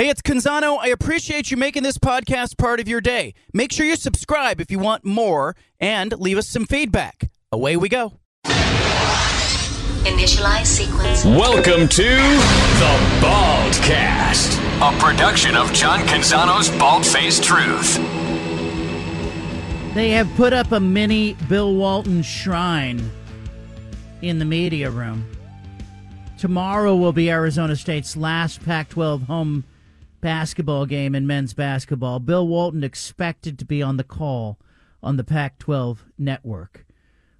Hey, it's Canzano. I appreciate you making this podcast part of your day. Make sure you subscribe if you want more and leave us some feedback. Away we go. Initialize sequence. Welcome to the Baldcast, a production of John Canzano's Bald Faced Truth. They have put up a mini Bill Walton shrine in the media room. Tomorrow will be Arizona State's last Pac 12 home basketball game in men's basketball. Bill Walton expected to be on the call on the Pac 12 network.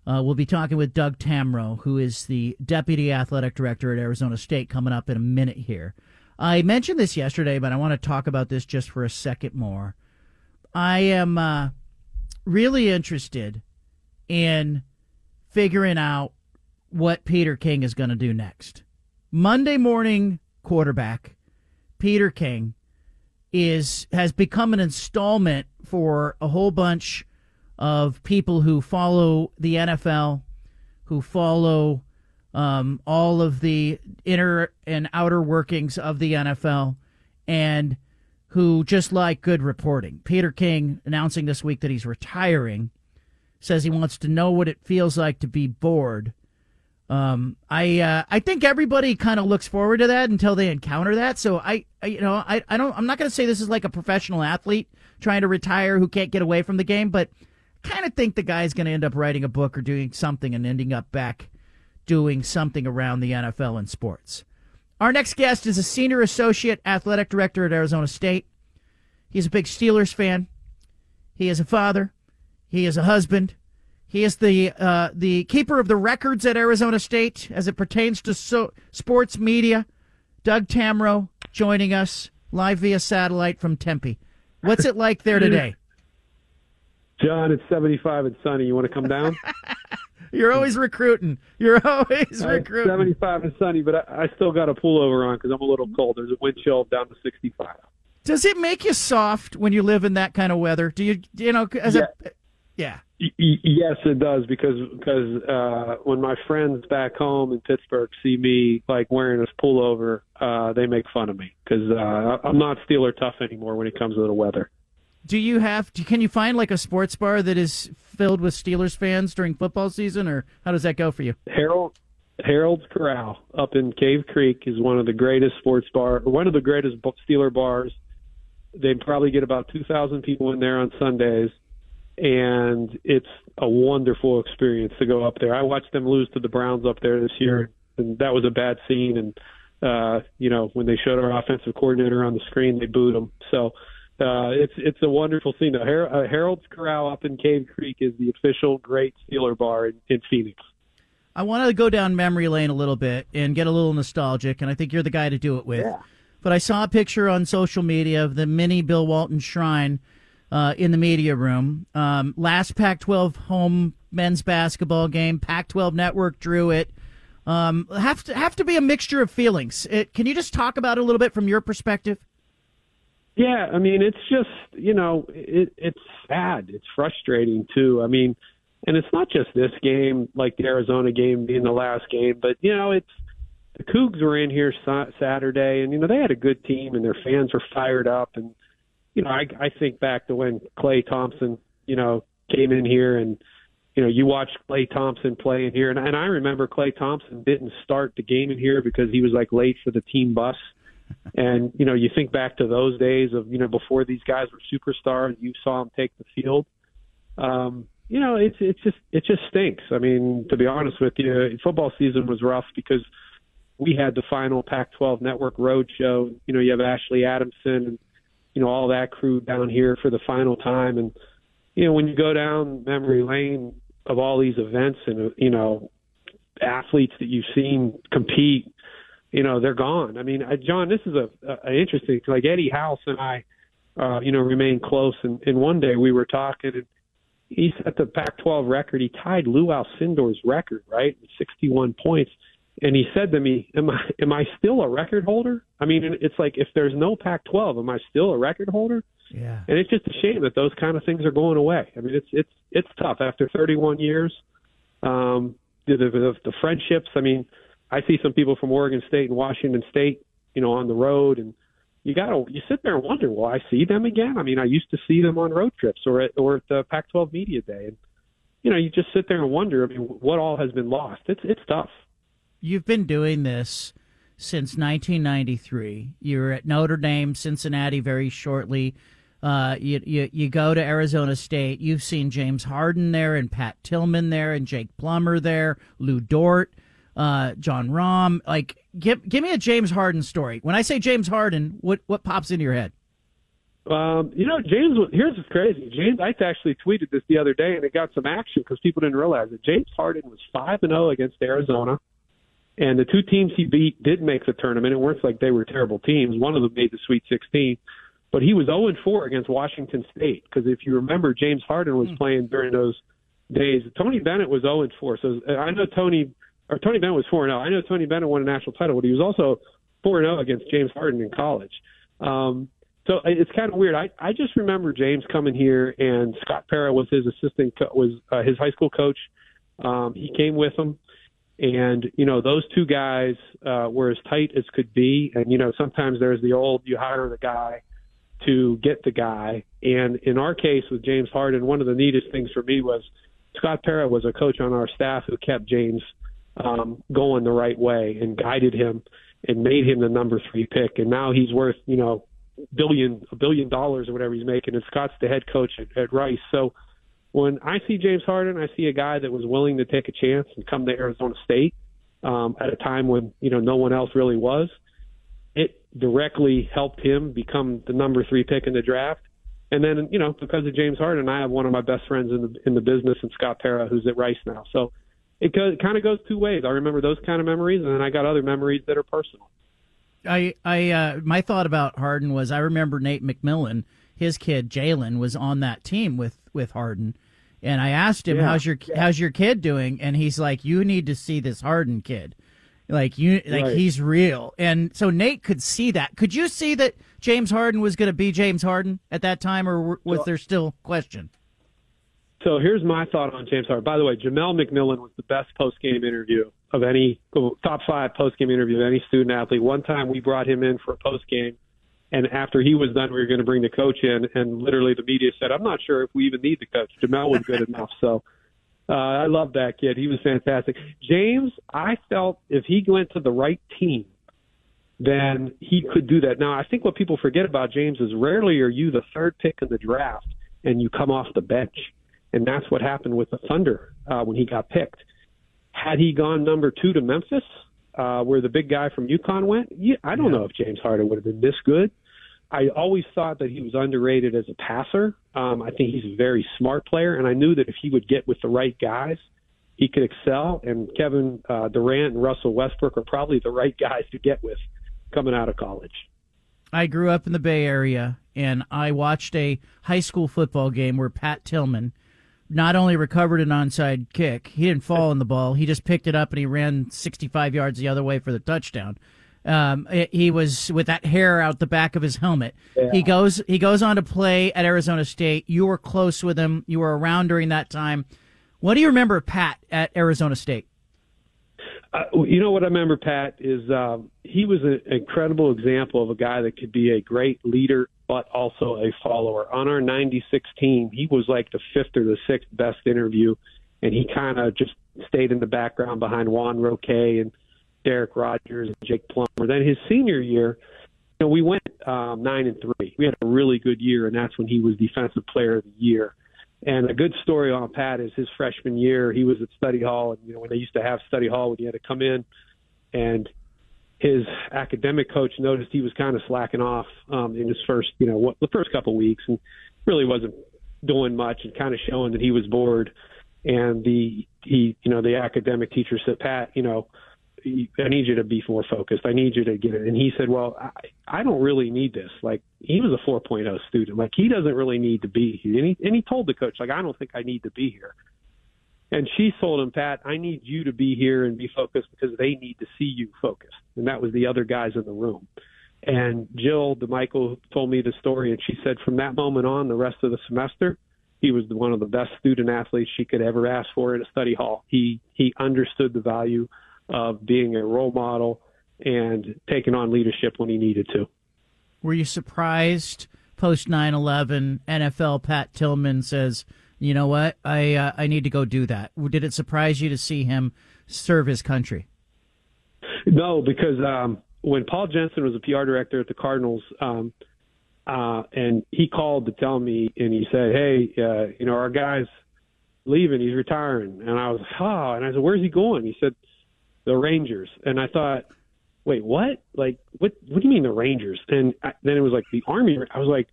Uh, we'll be talking with Doug Tammaro, who is the deputy athletic director at Arizona State, coming up in a minute here. I mentioned this yesterday, but I want to talk about this just for a second more. I am uh, really interested in figuring out what Peter King is going to do next. Monday morning quarterback Peter King is has become an installment for a whole bunch of people who follow the NFL, who follow um, all of the inner and outer workings of the NFL, and who just like good reporting. Peter King announcing this week that he's retiring says he wants to know what it feels like to be bored um, I uh, I think everybody kind of looks forward to that until they encounter that. So I, I you know I, I don't I'm not going to say this is like a professional athlete trying to retire who can't get away from the game, but kind of think the guy's going to end up writing a book or doing something and ending up back doing something around the NFL and sports. Our next guest is a senior associate athletic director at Arizona State. He's a big Steelers fan. He is a father. He is a husband. He is the uh, the keeper of the records at Arizona State as it pertains to so- sports media. Doug Tammaro joining us live via satellite from Tempe. What's it like there today? John, it's 75 and sunny. You want to come down? You're always recruiting. You're always recruiting. 75 and sunny, but I, I still got a pullover on because I'm a little cold. There's a wind chill down to 65. Does it make you soft when you live in that kind of weather? Do you, you know, as yeah. a, yeah. Yes, it does because because uh, when my friends back home in Pittsburgh see me like wearing this pullover, uh, they make fun of me because uh, I'm not Steeler tough anymore when it comes to the weather. Do you have? Do, Can you find like a sports bar that is filled with Steelers fans during football season, or how does that go for you? Harold Harold's Corral up in Cave Creek is one of the greatest sports bar, one of the greatest Steeler bars. They probably get about two thousand people in there on Sundays and it's a wonderful experience to go up there. I watched them lose to the Browns up there this year, and that was a bad scene. And uh, you know, when they showed our offensive coordinator on the screen, they booed him. So uh, it's it's a wonderful scene. Uh, Her- uh, Harold's Corral up in Cave Creek is the official Great Steeler Bar in, in Phoenix. I want to go down memory lane a little bit and get a little nostalgic, and I think you're the guy to do it with. Yeah. But I saw a picture on social media of the mini Bill Walton shrine uh, in the media room. Um, last Pac 12 home men's basketball game, Pac 12 network drew it. Um, have to have to be a mixture of feelings. It, can you just talk about it a little bit from your perspective? Yeah, I mean, it's just you know, it, it's sad. It's frustrating too. I mean, and it's not just this game, like the Arizona game being the last game, but you know, it's the Cougs were in here Saturday, and you know they had a good team, and their fans were fired up, and you know, I, I think back to when Klay Thompson, you know, came in here and, you know, you watched Klay Thompson play in here. And, and I remember Klay Thompson didn't start the game in here because he was like late for the team bus. And, you know, you think back to those days of, you know, before these guys were superstars, you saw them take the field. Um, you know, it's it's just it just stinks. I mean, to be honest with you, football season was rough because we had the final Pac-12 Network road show. You know, you have Ashley Adamson and you know, all that crew down here for the final time. And, you know, when you go down memory lane of all these events and, you know, athletes that you've seen compete, you know, they're gone. I mean, John, this is a, a interesting, like Eddie House and I, uh, you know, remain close. And, and one day we were talking and he set the Pac 12 record. He tied Lew Alcindor's record, right? 61 points and he said to me, "Am I am I still a record holder? I mean, it's like if there's no Pac-12, am I still a record holder?" Yeah. And it's just a shame that those kind of things are going away. I mean, it's it's it's tough after 31 years. Um, the, the the friendships. I mean, I see some people from Oregon State and Washington State, you know, on the road, and you gotta you sit there and wonder, will I see them again? I mean, I used to see them on road trips or at or at the Pac-12 media day, and you know, you just sit there and wonder. I mean, what all has been lost? It's it's tough. You've been doing this since 1993. You were at Notre Dame, Cincinnati, very shortly. Uh, you, you you go to Arizona State. You've seen James Harden there, and Pat Tillman there, and Jake Plummer there, Lu Dort, uh, Jon Rahm. Like, give give me a James Harden story. When I say James Harden, what what pops into your head? Um, you know, James. Here's what's crazy. James, I actually tweeted this the other day, and it got some action because people didn't realize it. James Harden was five and zero against Arizona, and the two teams he beat did make the tournament. It weren't like they were terrible teams. One of them made the Sweet 16, but he was 0 and 4 against Washington State because if you remember, James Harden was mm. playing during those days. Tony Bennett was 0 and 4. So I know Tony or Tony Bennett was 4 0. I know Tony Bennett won a national title, but he was also 4 0 against James Harden in college. Um, so it's kind of weird. I I just remember James coming here, and Scott Pera was his assistant, co- was uh, his high school coach. Um, he came with him, and you know those two guys uh, were as tight as could be. And you know sometimes there's the old you hire the guy to get the guy. And in our case with James Harden, one of the neatest things for me was Scott Pera was a coach on our staff who kept James um, going the right way and guided him and made him the number three pick. And now he's worth, you know, billion a billion dollars or whatever he's making, and Scott's the head coach at, at Rice. So when I see James Harden, I see a guy that was willing to take a chance and come to Arizona State um, at a time when you know no one else really was. It directly helped him become the number three pick in the draft. And then, you know, because of James Harden, I have one of my best friends in the in the business, and Scott Pera, who's at Rice now. So it, it kind of goes two ways. I remember those kind of memories, and then I got other memories that are personal. I, I, uh, my thought about Harden was I remember Nate McMillan, his kid Jalen was on that team with with Harden, and I asked him, yeah. "How's your how's your kid doing?" And he's like, "You need to see this Harden kid, like you, like right. he's real." And so Nate could see that. Could you see that James Harden was going to be James Harden at that time, or was well, there still question? So here's my thought on James Harden. By the way, Jamelle McMillan was the best post game interview of any top five post game interview of any student athlete. One time we brought him in for a post game, and after he was done, we were going to bring the coach in, and literally the media said, "I'm not sure if we even need the coach." Jamelle was good enough, so. Uh, I love that kid. He was fantastic. James, I felt if he went to the right team, then he could do that. Now, I think what people forget about James is rarely are you the third pick in the draft and you come off the bench. And that's what happened with the Thunder uh, when he got picked. Had he gone number two to Memphis, uh, where the big guy from UConn went, yeah, I don't yeah. know if James Harden would have been this good. I always thought that he was underrated as a passer. Um, I think he's a very smart player, and I knew that if he would get with the right guys, he could excel. And Kevin uh, Durant and Russell Westbrook are probably the right guys to get with coming out of college. I grew up in the Bay Area, and I watched a high school football game where Pat Tillman not only recovered an onside kick, he didn't fall on the ball. He just picked it up and he ran 65 yards the other way for the touchdown. Um, he was with that hair out the back of his helmet. Yeah. He goes he goes on to play at Arizona State. You were close with him. You were around during that time. What do you remember, Pat, at Arizona State? Uh, you know what I remember, Pat, is um, he was an incredible example of a guy that could be a great leader, but also a follower. On our 96 team, he was like the fifth or the sixth best interview, and he kind of just stayed in the background behind Juan Roque and Derrick Rodgers and Jake Plummer. Then his senior year, you know, we went um, nine and three. We had a really good year, and that's when he was Defensive Player of the Year. And a good story on Pat is his freshman year, he was at study hall, and you know when they used to have study hall when he had to come in, and his academic coach noticed he was kind of slacking off um, in his first, you know, what, the first couple weeks, and really wasn't doing much, and kind of showing that he was bored. And the he, you know, the academic teacher said, Pat, you know, I need you to be more focused. I need you to get it. And he said, well, I, I don't really need this. Like he was a 4.0 student. Like he doesn't really need to be here. And he, and he told the coach, like, I don't think I need to be here. And she told him, Pat, I need you to be here and be focused because they need to see you focused. And that was the other guys in the room. And Jill DeMichael told me the story, and she said from that moment on, the rest of the semester, he was one of the best student athletes she could ever ask for in a study hall. He he understood the value of being a role model and taking on leadership when he needed to. Were you surprised post 9/11 NFL Pat Tillman says, "You know what? I uh, I need to go do that." Did it surprise you to see him serve his country? No, because um, when Paul Jensen was a PR director at the Cardinals, um, uh, and he called to tell me, and he said, "Hey, uh, you know, our guy's leaving. He's retiring." And I was, "Oh," and I said, "Where's he going?" He said, "The Rangers." And I thought, "Wait, what? Like, what? What do you mean the Rangers?" And I, then it was like the Army. I was like,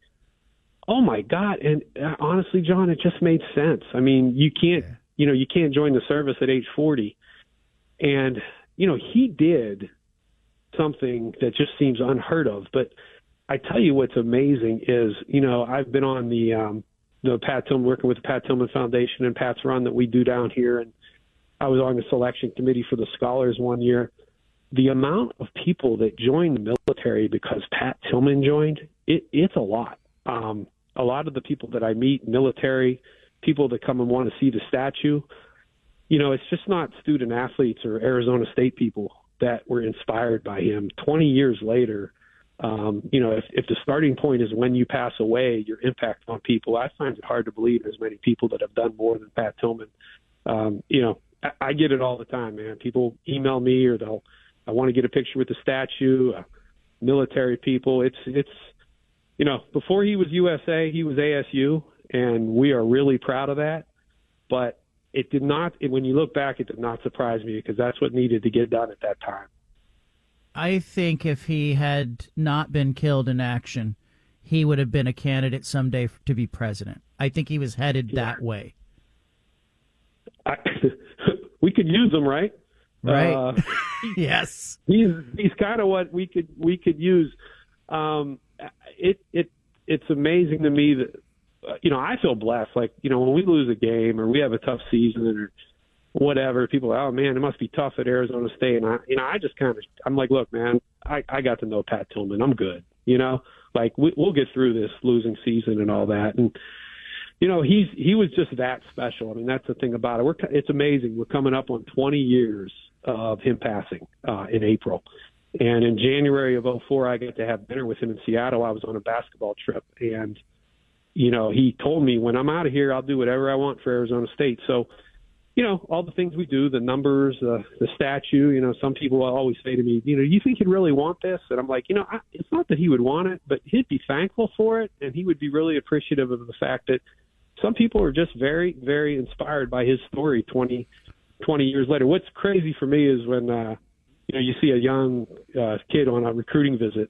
"Oh my God!" And uh, honestly, John, it just made sense. I mean, you can't, you know, you can't join the service at age forty, and you know, he did something that just seems unheard of, but I tell you what's amazing is, you know, I've been on the um the Pat Tillman working with the Pat Tillman Foundation and Pat's run that we do down here and I was on the selection committee for the scholars one year. The amount of people that joined the military because Pat Tillman joined, it, it's a lot. Um, a lot of the people that I meet, military people that come and want to see the statue, you know, it's just not student athletes or Arizona State people that were inspired by him. 20 years later, um, you know, if, if the starting point is when you pass away, your impact on people, I find it hard to believe there's many people that have done more than Pat Tillman. Um, you know, I, I get it all the time, man. People email me or they'll, I want to get a picture with the statue, uh, military people. It's, it's, you know, before he was USA, he was ASU, and we are really proud of that. But it did not, when you look back, it did not surprise me because that's what needed to get done at that time. I think if he had not been killed in action, he would have been a candidate someday to be president. I think he was headed yeah. that way. I, we could use him, right? Right. Uh, yes. He's he's kind of what we could we could use. Um, it it it's amazing to me that uh, you know I feel blessed. Like you know when we lose a game or we have a tough season or whatever. People, oh man, it must be tough at Arizona State. And I, you know, I just kind of, I'm like, look, man, I, I got to know Pat Tillman. I'm good. You know, like we, we'll get through this losing season and all that. And you know, he's he was just that special. I mean, that's the thing about it. We're it's amazing. We're coming up on 20 years of him passing uh, in April. And in January of 04, I got to have dinner with him in Seattle. I was on a basketball trip, and you know, he told me when I'm out of here, I'll do whatever I want for Arizona State. So you know, all the things we do, the numbers, uh, the statue, you know, some people always say to me, you know, you think he'd really want this? And I'm like, you know, I, it's not that he would want it, but he'd be thankful for it. And he would be really appreciative of the fact that some people are just very, very inspired by his story 20, 20 years later. What's crazy for me is when, uh, you know, you see a young uh, kid on a recruiting visit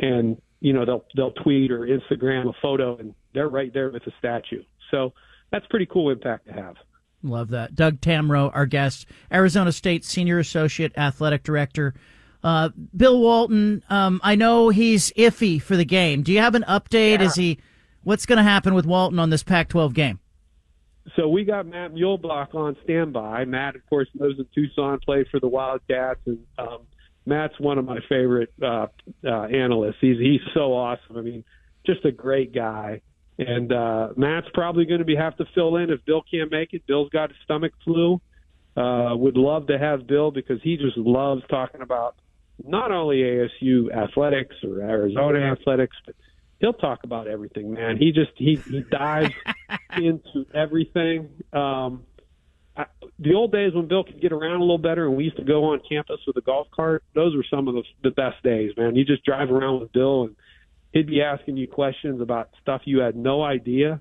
and, you know, they'll, they'll tweet or Instagram a photo and they're right there with the statue. So that's pretty cool impact to have. Love that. Doug Tammaro, our guest, Arizona State Senior Associate Athletic Director. Uh, Bill Walton, um, I know he's iffy for the game. Do you have an update? Yeah. Is he? What's going to happen with Walton on this Pac-12 game? So we got Matt Muehlebach on standby. Matt, of course, knows in Tucson, played for the Wildcats, and um, Matt's one of my favorite uh, uh, analysts. He's he's so awesome. I mean, just a great guy. And uh, Matt's probably going to be have to fill in if Bill can't make it. Bill's got a stomach flu. Uh, would love to have Bill because he just loves talking about not only ASU athletics or Arizona athletics, but he'll talk about everything. Man, he just he he dives into everything. Um, I, the old days when Bill could get around a little better and we used to go on campus with a golf cart, those were some of the, the best days, man. You just drive around with Bill and he'd be asking you questions about stuff you had no idea,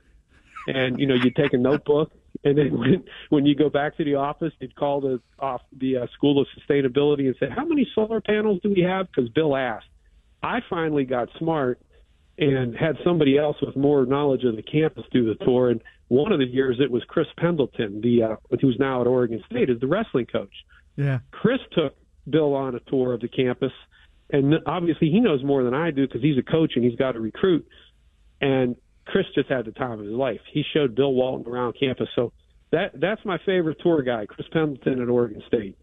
and you know you'd take a notebook, and then when when you go back to the office, you'd call the off the uh, School of Sustainability and say, "How many solar panels do we have?" Because Bill asked. I finally got smart and had somebody else with more knowledge of the campus do the tour. And one of the years it was Chris Pendleton, the uh, who's now at Oregon State, is the wrestling coach. Yeah, Chris took Bill on a tour of the campus and obviously he knows more than I do because he's a coach and he's got to recruit. And Chris just had the time of his life. He showed Bill Walton around campus. So that that's my favorite tour guy, Chris Pendleton at Oregon State.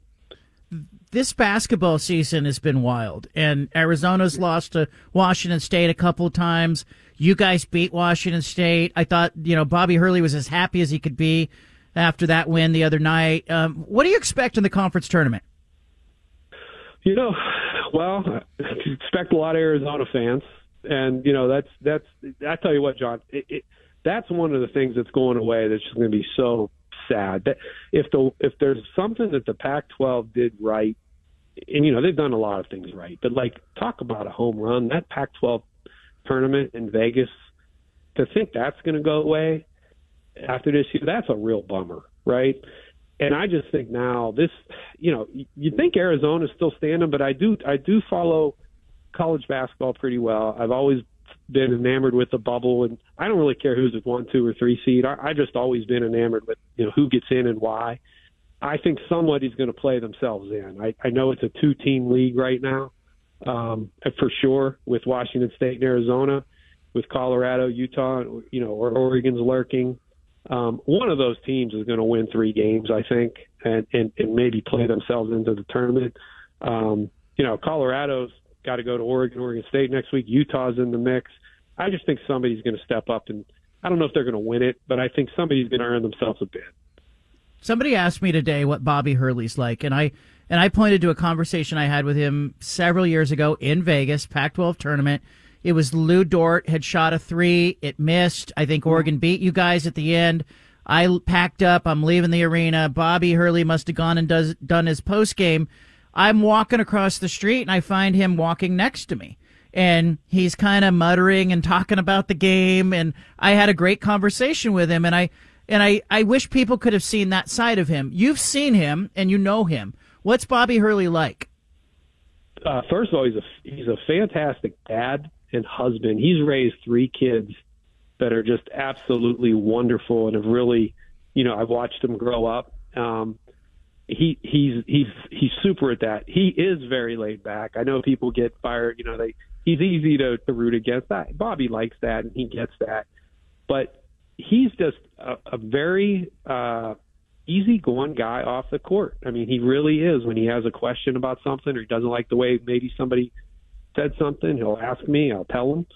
This basketball season has been wild, and Arizona's lost to Washington State a couple times. You guys beat Washington State. I thought you know Bobby Hurley was as happy as he could be after that win the other night. Um, what do you expect in the conference tournament? You know, well, expect a lot of Arizona fans. and you know that's that's I tell you what, John, it, it, that's one of the things that's going away. That's just going to be so sad. That if the if there's something that the Pac-12 did right, and you know they've done a lot of things right, but like talk about a home run. That Pac-12 tournament in Vegas, to think that's going to go away after this year, that's a real bummer, right? And I just think now this, you know, you think Arizona's still standing, but I do I do follow college basketball pretty well. I've always been enamored with the bubble, and I don't really care who's at one, two, or three seed. I, I just always been enamored with you know who gets in and why. I think somebody's going to play themselves in. I, I know it's a two-team league right now, um, for sure, with Washington State and Arizona, with Colorado, Utah, you know, or Oregon's lurking. Um, one of those teams is going to win three games, I think, and, and, and maybe play themselves into the tournament. Um, you know, Colorado's got to go to Oregon, Oregon State next week. Utah's in the mix. I just think somebody's going to step up, and I don't know if they're going to win it, but I think somebody's going to earn themselves a bid. Somebody asked me today what Bobby Hurley's like, and I and I pointed to a conversation I had with him several years ago in Vegas, Pac-12 tournament. It was Lu Dort had shot a three, it missed. I think Oregon beat you guys at the end. I packed up. I'm leaving the arena. Bobby Hurley must have gone and does done his post game. I'm walking across the street and I find him walking next to me. And he's kind of muttering and talking about the game. And I had a great conversation with him. And I, and I, I wish people could have seen that side of him. You've seen him and you know him. What's Bobby Hurley like? Uh, first of all, he's a he's a fantastic dad and husband. He's raised three kids that are just absolutely wonderful and have really, you know, I've watched them grow up. Um, he he's he's he's super at that. He is very laid back. I know people get fired. You know, they he's easy to, to root against. That Bobby likes that and he gets that, but he's just a, a very uh, easygoing guy off the court. I mean, he really is. When he has a question about something or he doesn't like the way maybe somebody said something, he'll ask me. I'll tell him,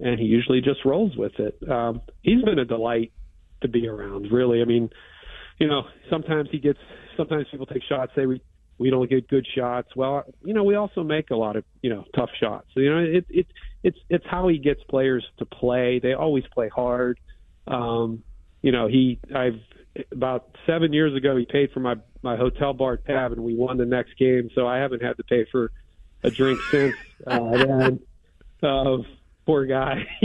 and he usually just rolls with it. Um, he's been a delight to be around. Really, I mean, you know, sometimes he gets sometimes people take shots, say we we don't get good shots. Well, you know, we also make a lot of you know tough shots. So, you know, it it it's it's how he gets players to play. They always play hard. Um, you know, he I've about seven years ago he paid for my my hotel bar tab and we won the next game. So I haven't had to pay for a drink since uh, then. Uh, poor guy.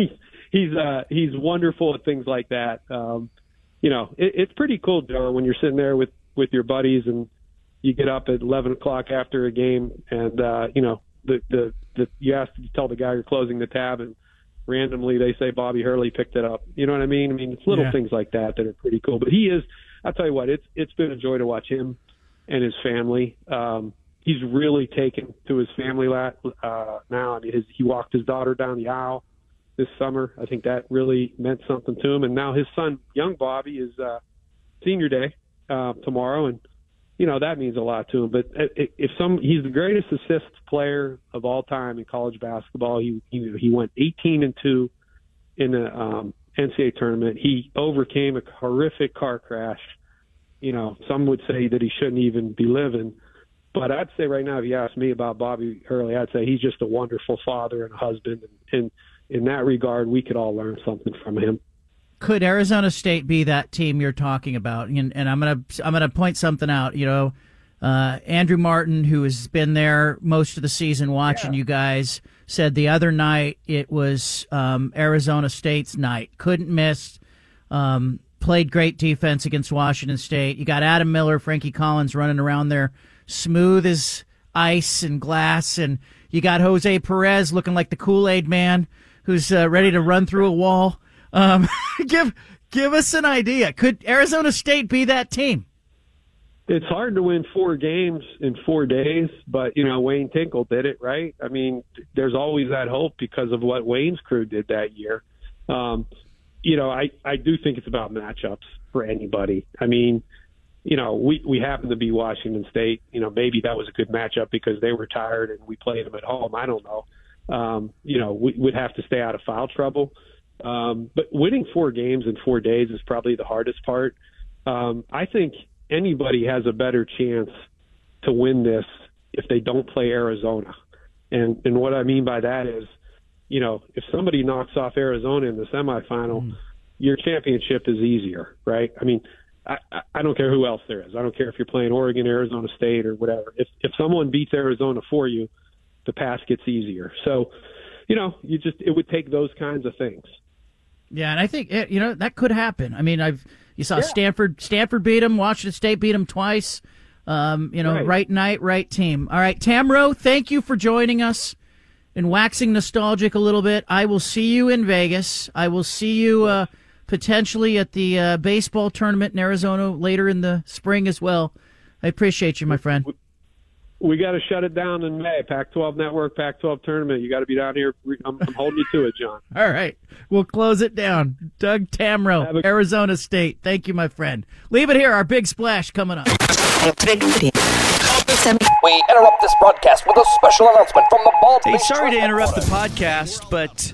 he's uh, he's wonderful at things like that. Um, you know, it, it's pretty cool, John, when you're sitting there with with your buddies and you get up at 11 o'clock after a game and uh, you know the, the the you ask to tell the guy you're closing the tab and randomly they say Bobby Hurley picked it up. You know what I mean? I mean it's little Yeah. things like that that are pretty cool. But he is. I'll tell you what, it's it's been a joy to watch him and his family. Um, he's really taken to his family la- uh, now. I mean, his, he walked his daughter down the aisle this summer. I think that really meant something to him. And now his son, young Bobby, is uh, senior day uh, tomorrow, and you know that means a lot to him. But if some, he's the greatest assist player of all time in college basketball. He he, he went 18 and two in the um, NCAA tournament. He overcame a horrific car crash. You know, some would say that he shouldn't even be living. But I'd say right now, if you ask me about Bobby Hurley, I'd say he's just a wonderful father and husband. And, and in that regard, we could all learn something from him. Could Arizona State be that team you're talking about? And, and I'm gonna I'm gonna point something out. You know, uh, Andrew Martin, who has been there most of the season watching you guys, said the other night it was um, Arizona State's night. Couldn't miss. Um, played great defense against Washington State. You got Adam Miller, Frankie Collins running around there, smooth as ice and glass, and you got Jose Perez looking like the Kool Aid man who's uh, ready to run through a wall. Um, give give us an idea. Could Arizona State be that team? It's hard to win four games in four days, but you know Wayne Tinkle did it, right? I mean, there's always that hope because of what Wayne's crew did that year. Um, you know, I I do think it's about matchups for anybody. I mean, you know, we we happen to be Washington State. You know, maybe that was a good matchup because they were tired and we played them at home. I don't know. Um, you know, we would have to stay out of foul trouble. Um, but winning four games in four days is probably the hardest part. Um, I think anybody has a better chance to win this if they don't play Arizona. And and what I mean by that is you know, if somebody knocks off Arizona in the semifinal, mm. your championship is easier, right? I mean, I, I don't care who else there is. I don't care if you're playing Oregon, Arizona State, or whatever. If if someone beats Arizona for you, the pass gets easier. So, you know, you just it would take those kinds of things. Yeah, and I think it, you know that could happen. I mean, I've you saw yeah. Stanford Stanford beat them, Washington State beat them twice. Um, you know, right. right night, right team. All right, Tammaro, thank you for joining us and waxing nostalgic a little bit. I will see you in Vegas. I will see you uh, potentially at the uh, baseball tournament in Arizona later in the spring as well. I appreciate you, my friend we got to shut it down in May. Pac-12 Network, Pac-12 tournament. You got to be down here. I'm, I'm, holding you to it, John. All right, we'll close it down. Doug Tammaro, a- Arizona State. Thank you, my friend. Leave it here. Our big splash coming up. We interrupt this broadcast with a special announcement from the Bald. Hey, sorry to interrupt the podcast, but